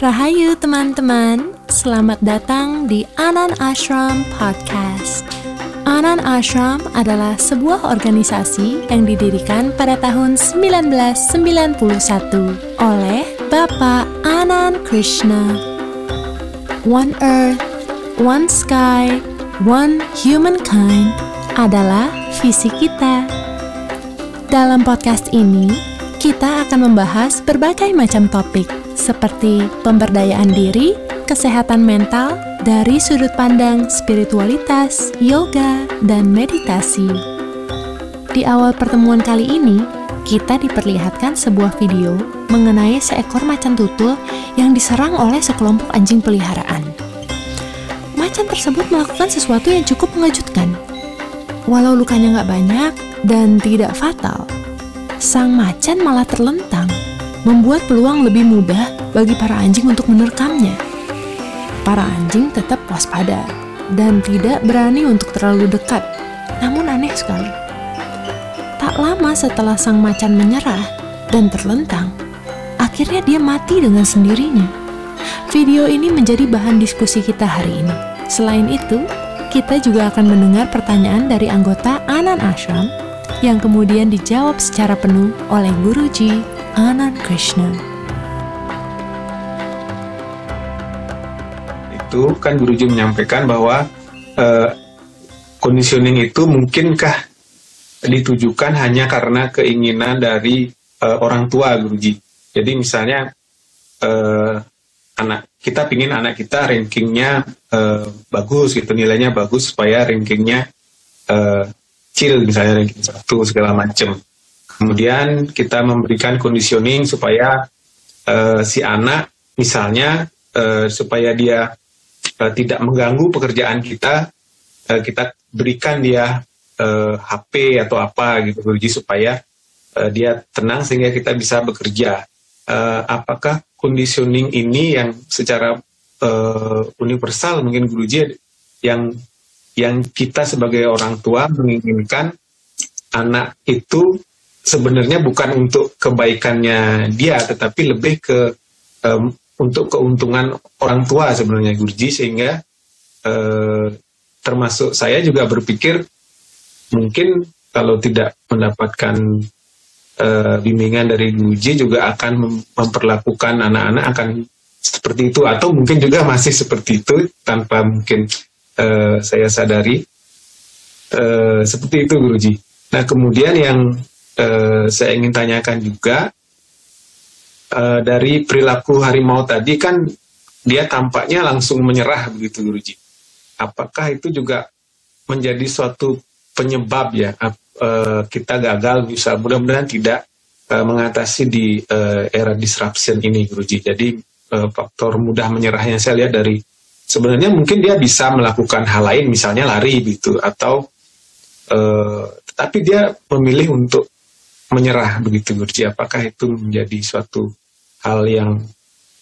Rahayu teman-teman, selamat datang di Anan Ashram Podcast. Anan Ashram adalah sebuah organisasi yang didirikan pada tahun 1991 oleh Bapak Anan Krishna. One Earth, One Sky, One Humankind adalah visi kita. Dalam podcast ini, kita akan membahas berbagai macam topik seperti pemberdayaan diri, kesehatan mental, dari sudut pandang spiritualitas, yoga, dan meditasi. Di awal pertemuan kali ini, kita diperlihatkan sebuah video mengenai seekor macan tutul yang diserang oleh sekelompok anjing peliharaan. Macan tersebut melakukan sesuatu yang cukup mengejutkan. Walau lukanya nggak banyak dan tidak fatal, sang macan malah terlentang membuat peluang lebih mudah bagi para anjing untuk menerkamnya. Para anjing tetap waspada dan tidak berani untuk terlalu dekat, namun aneh sekali. Tak lama setelah sang macan menyerah dan terlentang, akhirnya dia mati dengan sendirinya. Video ini menjadi bahan diskusi kita hari ini. Selain itu, kita juga akan mendengar pertanyaan dari anggota Anan Ashram yang kemudian dijawab secara penuh oleh Guruji Anand Krishna. Itu kan Guruji menyampaikan bahwa uh, conditioning itu mungkinkah ditujukan hanya karena keinginan dari uh, orang tua Guruji. Jadi misalnya uh, anak kita pingin anak kita rankingnya uh, bagus gitu nilainya bagus supaya rankingnya uh, chill misalnya ranking satu segala macam Kemudian kita memberikan conditioning supaya uh, si anak misalnya uh, supaya dia uh, tidak mengganggu pekerjaan kita, uh, kita berikan dia uh, HP atau apa gitu Guruji supaya uh, dia tenang sehingga kita bisa bekerja. Uh, apakah conditioning ini yang secara uh, universal mungkin Guruji yang yang kita sebagai orang tua menginginkan anak itu sebenarnya bukan untuk kebaikannya dia, tetapi lebih ke um, untuk keuntungan orang tua sebenarnya Gurji. Sehingga uh, termasuk saya juga berpikir mungkin kalau tidak mendapatkan uh, bimbingan dari Gurji juga akan memperlakukan anak-anak akan seperti itu. Atau mungkin juga masih seperti itu tanpa mungkin uh, saya sadari. Uh, seperti itu Guruji. Nah kemudian yang eh, saya ingin tanyakan juga eh, dari perilaku harimau tadi kan dia tampaknya langsung menyerah begitu Guruji. Apakah itu juga menjadi suatu penyebab ya eh, kita gagal bisa mudah-mudahan tidak eh, mengatasi di eh, era disruption ini Guruji. Jadi eh, faktor mudah menyerahnya saya lihat dari sebenarnya mungkin dia bisa melakukan hal lain misalnya lari gitu atau uh, tapi dia memilih untuk menyerah begitu Gurji. Apakah itu menjadi suatu hal yang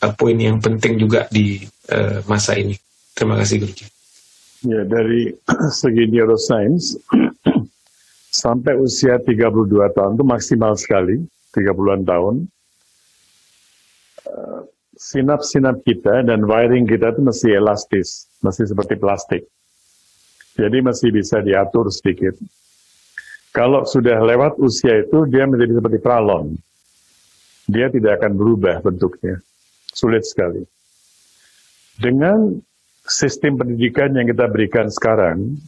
uh, poin yang penting juga di uh, masa ini? Terima kasih Gurji. Ya, dari segi neuroscience sampai usia 32 tahun itu maksimal sekali, 30-an tahun. Uh, sinap-sinap kita dan wiring kita itu masih elastis, masih seperti plastik. Jadi masih bisa diatur sedikit. Kalau sudah lewat usia itu, dia menjadi seperti pralon. Dia tidak akan berubah bentuknya. Sulit sekali. Dengan sistem pendidikan yang kita berikan sekarang,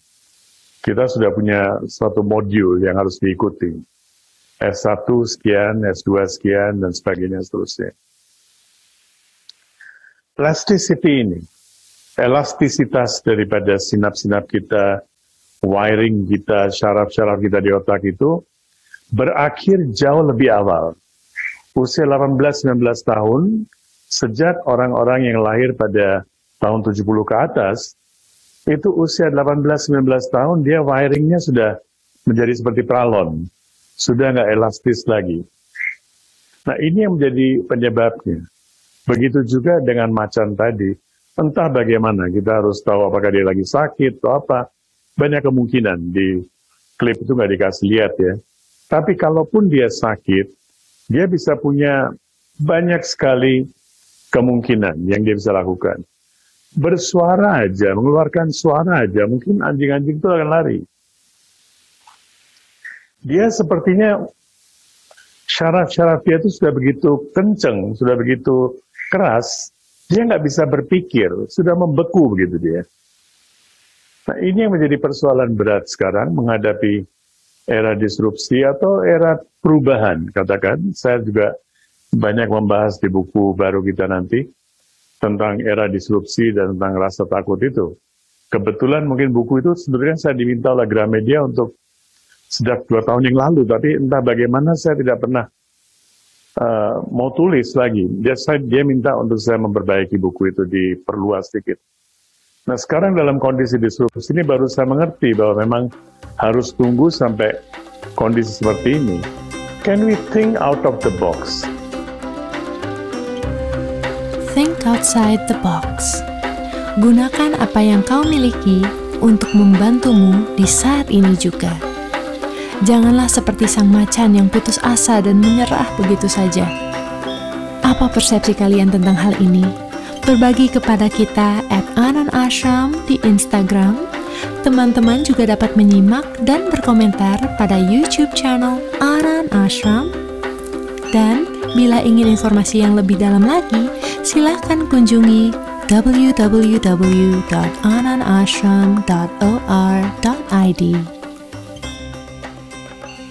kita sudah punya suatu modul yang harus diikuti. S1 sekian, S2 sekian, dan sebagainya seterusnya. Plasticity ini, elastisitas daripada sinap-sinap kita, wiring kita, syaraf-syaraf kita di otak itu berakhir jauh lebih awal. Usia 18-19 tahun, sejak orang-orang yang lahir pada tahun 70 ke atas, itu usia 18-19 tahun, dia wiringnya sudah menjadi seperti pralon. Sudah nggak elastis lagi. Nah ini yang menjadi penyebabnya. Begitu juga dengan macan tadi. Entah bagaimana, kita harus tahu apakah dia lagi sakit atau apa banyak kemungkinan di klip itu nggak dikasih lihat ya. Tapi kalaupun dia sakit, dia bisa punya banyak sekali kemungkinan yang dia bisa lakukan. Bersuara aja, mengeluarkan suara aja, mungkin anjing-anjing itu akan lari. Dia sepertinya syarat-syarat dia itu sudah begitu kenceng, sudah begitu keras, dia nggak bisa berpikir, sudah membeku begitu dia. Nah ini yang menjadi persoalan berat sekarang menghadapi era disrupsi atau era perubahan, katakan. Saya juga banyak membahas di buku baru kita nanti tentang era disrupsi dan tentang rasa takut itu. Kebetulan mungkin buku itu sebenarnya saya diminta oleh Gramedia untuk sejak dua tahun yang lalu, tapi entah bagaimana saya tidak pernah uh, mau tulis lagi. Dia, saya, dia minta untuk saya memperbaiki buku itu diperluas sedikit. Nah sekarang dalam kondisi disrupsi ini baru saya mengerti bahwa memang harus tunggu sampai kondisi seperti ini. Can we think out of the box? Think outside the box. Gunakan apa yang kau miliki untuk membantumu di saat ini juga. Janganlah seperti sang macan yang putus asa dan menyerah begitu saja. Apa persepsi kalian tentang hal ini? Berbagi kepada kita at Anan Ashram di Instagram. Teman-teman juga dapat menyimak dan berkomentar pada YouTube channel Anan Ashram. Dan bila ingin informasi yang lebih dalam lagi, silahkan kunjungi www.ananashram.or.id.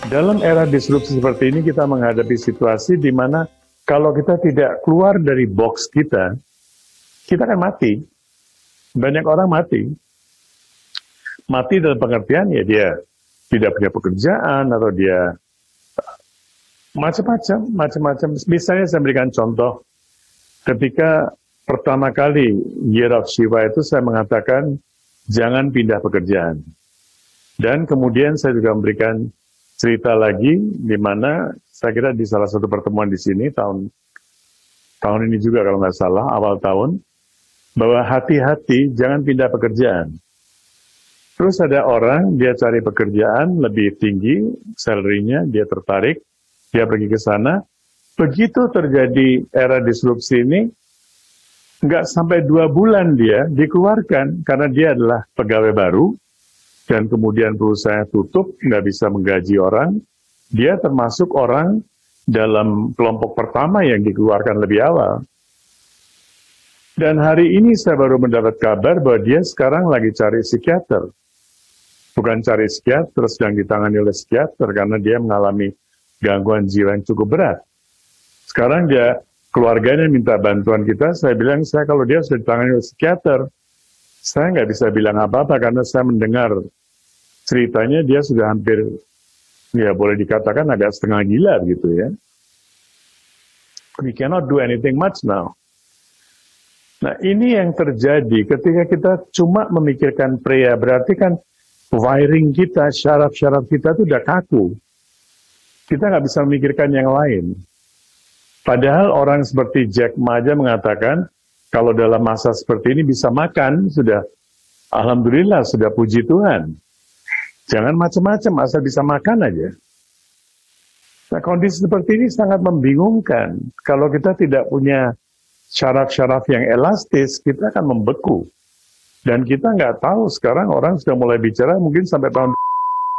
Dalam era disrupsi seperti ini kita menghadapi situasi di mana kalau kita tidak keluar dari box kita, kita akan mati. Banyak orang mati. Mati dalam pengertian ya dia tidak punya pekerjaan atau dia macam-macam, macam-macam. Misalnya saya berikan contoh Ketika pertama kali Year of Shiva itu saya mengatakan jangan pindah pekerjaan. Dan kemudian saya juga memberikan cerita lagi di mana saya kira di salah satu pertemuan di sini tahun tahun ini juga kalau nggak salah awal tahun bahwa hati-hati jangan pindah pekerjaan. Terus ada orang dia cari pekerjaan lebih tinggi salary-nya, dia tertarik, dia pergi ke sana, Begitu terjadi era disrupsi ini, nggak sampai dua bulan dia dikeluarkan karena dia adalah pegawai baru dan kemudian perusahaan tutup, nggak bisa menggaji orang. Dia termasuk orang dalam kelompok pertama yang dikeluarkan lebih awal. Dan hari ini saya baru mendapat kabar bahwa dia sekarang lagi cari psikiater. Bukan cari psikiater, sedang ditangani oleh psikiater karena dia mengalami gangguan jiwa yang cukup berat. Sekarang dia keluarganya minta bantuan kita, saya bilang saya kalau dia sudah ditangani oleh psikiater, saya nggak bisa bilang apa-apa karena saya mendengar ceritanya dia sudah hampir ya boleh dikatakan agak setengah gila gitu ya. We cannot do anything much now. Nah ini yang terjadi ketika kita cuma memikirkan pria, berarti kan wiring kita, syarat-syarat kita itu udah kaku. Kita nggak bisa memikirkan yang lain. Padahal orang seperti Jack Ma aja mengatakan, kalau dalam masa seperti ini bisa makan, sudah Alhamdulillah, sudah puji Tuhan. Jangan macam-macam, asal bisa makan aja. Nah kondisi seperti ini sangat membingungkan. Kalau kita tidak punya syarat-syarat yang elastis, kita akan membeku. Dan kita nggak tahu sekarang orang sudah mulai bicara mungkin sampai tahun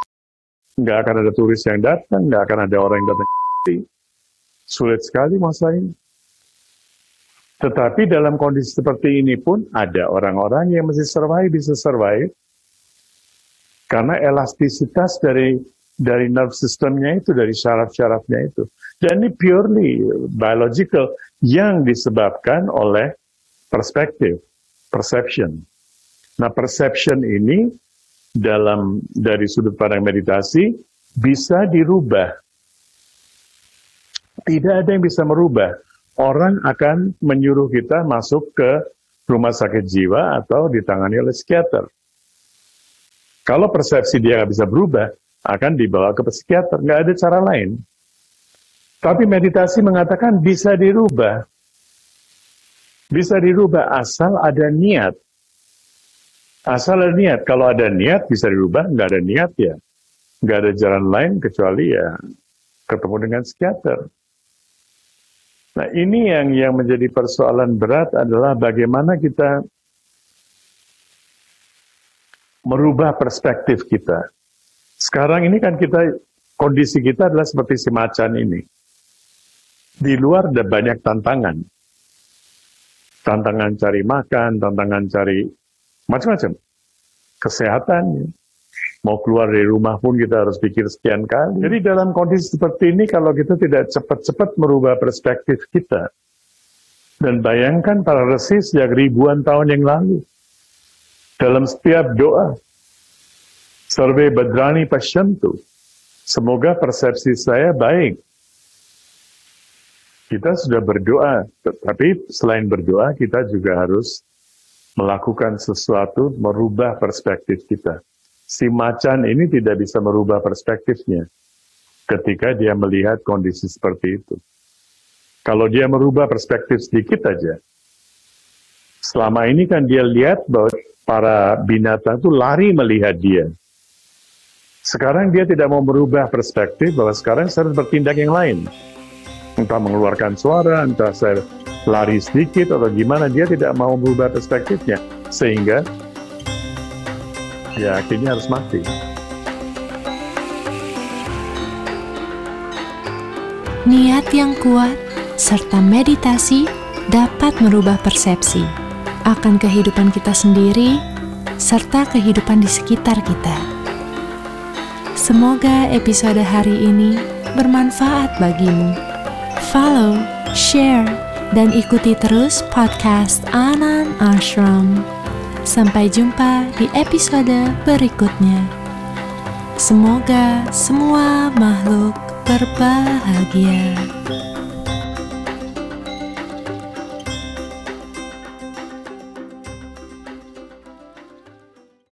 nggak akan ada turis yang datang, nggak akan ada orang yang datang. Sulit sekali masa ini. Tetapi dalam kondisi seperti ini pun ada orang-orang yang masih survive, bisa survive. Karena elastisitas dari dari nerve systemnya itu, dari syarat-syaratnya itu. Dan ini purely biological yang disebabkan oleh perspektif, perception. Nah, perception ini dalam dari sudut pandang meditasi bisa dirubah tidak ada yang bisa merubah. Orang akan menyuruh kita masuk ke rumah sakit jiwa atau ditangani oleh psikiater. Kalau persepsi dia nggak bisa berubah, akan dibawa ke psikiater. Nggak ada cara lain. Tapi meditasi mengatakan bisa dirubah. Bisa dirubah asal ada niat. Asal ada niat. Kalau ada niat bisa dirubah, nggak ada niat ya. Nggak ada jalan lain kecuali ya ketemu dengan psikiater. Nah, ini yang yang menjadi persoalan berat adalah bagaimana kita merubah perspektif kita. Sekarang ini kan kita kondisi kita adalah seperti si macan ini. Di luar ada banyak tantangan. Tantangan cari makan, tantangan cari macam-macam. Kesehatan, mau keluar dari rumah pun kita harus pikir sekian kali. Jadi dalam kondisi seperti ini kalau kita tidak cepat-cepat merubah perspektif kita, dan bayangkan para resi sejak ribuan tahun yang lalu, dalam setiap doa, survei badrani pasyantu, semoga persepsi saya baik. Kita sudah berdoa, tapi selain berdoa kita juga harus melakukan sesuatu merubah perspektif kita si macan ini tidak bisa merubah perspektifnya ketika dia melihat kondisi seperti itu. Kalau dia merubah perspektif sedikit aja, selama ini kan dia lihat bahwa para binatang itu lari melihat dia. Sekarang dia tidak mau merubah perspektif bahwa sekarang saya harus bertindak yang lain. Entah mengeluarkan suara, entah saya lari sedikit atau gimana, dia tidak mau merubah perspektifnya. Sehingga ya akhirnya harus mati. Niat yang kuat serta meditasi dapat merubah persepsi akan kehidupan kita sendiri serta kehidupan di sekitar kita. Semoga episode hari ini bermanfaat bagimu. Follow, share, dan ikuti terus podcast Anan Ashram. Sampai jumpa di episode berikutnya. Semoga semua makhluk berbahagia.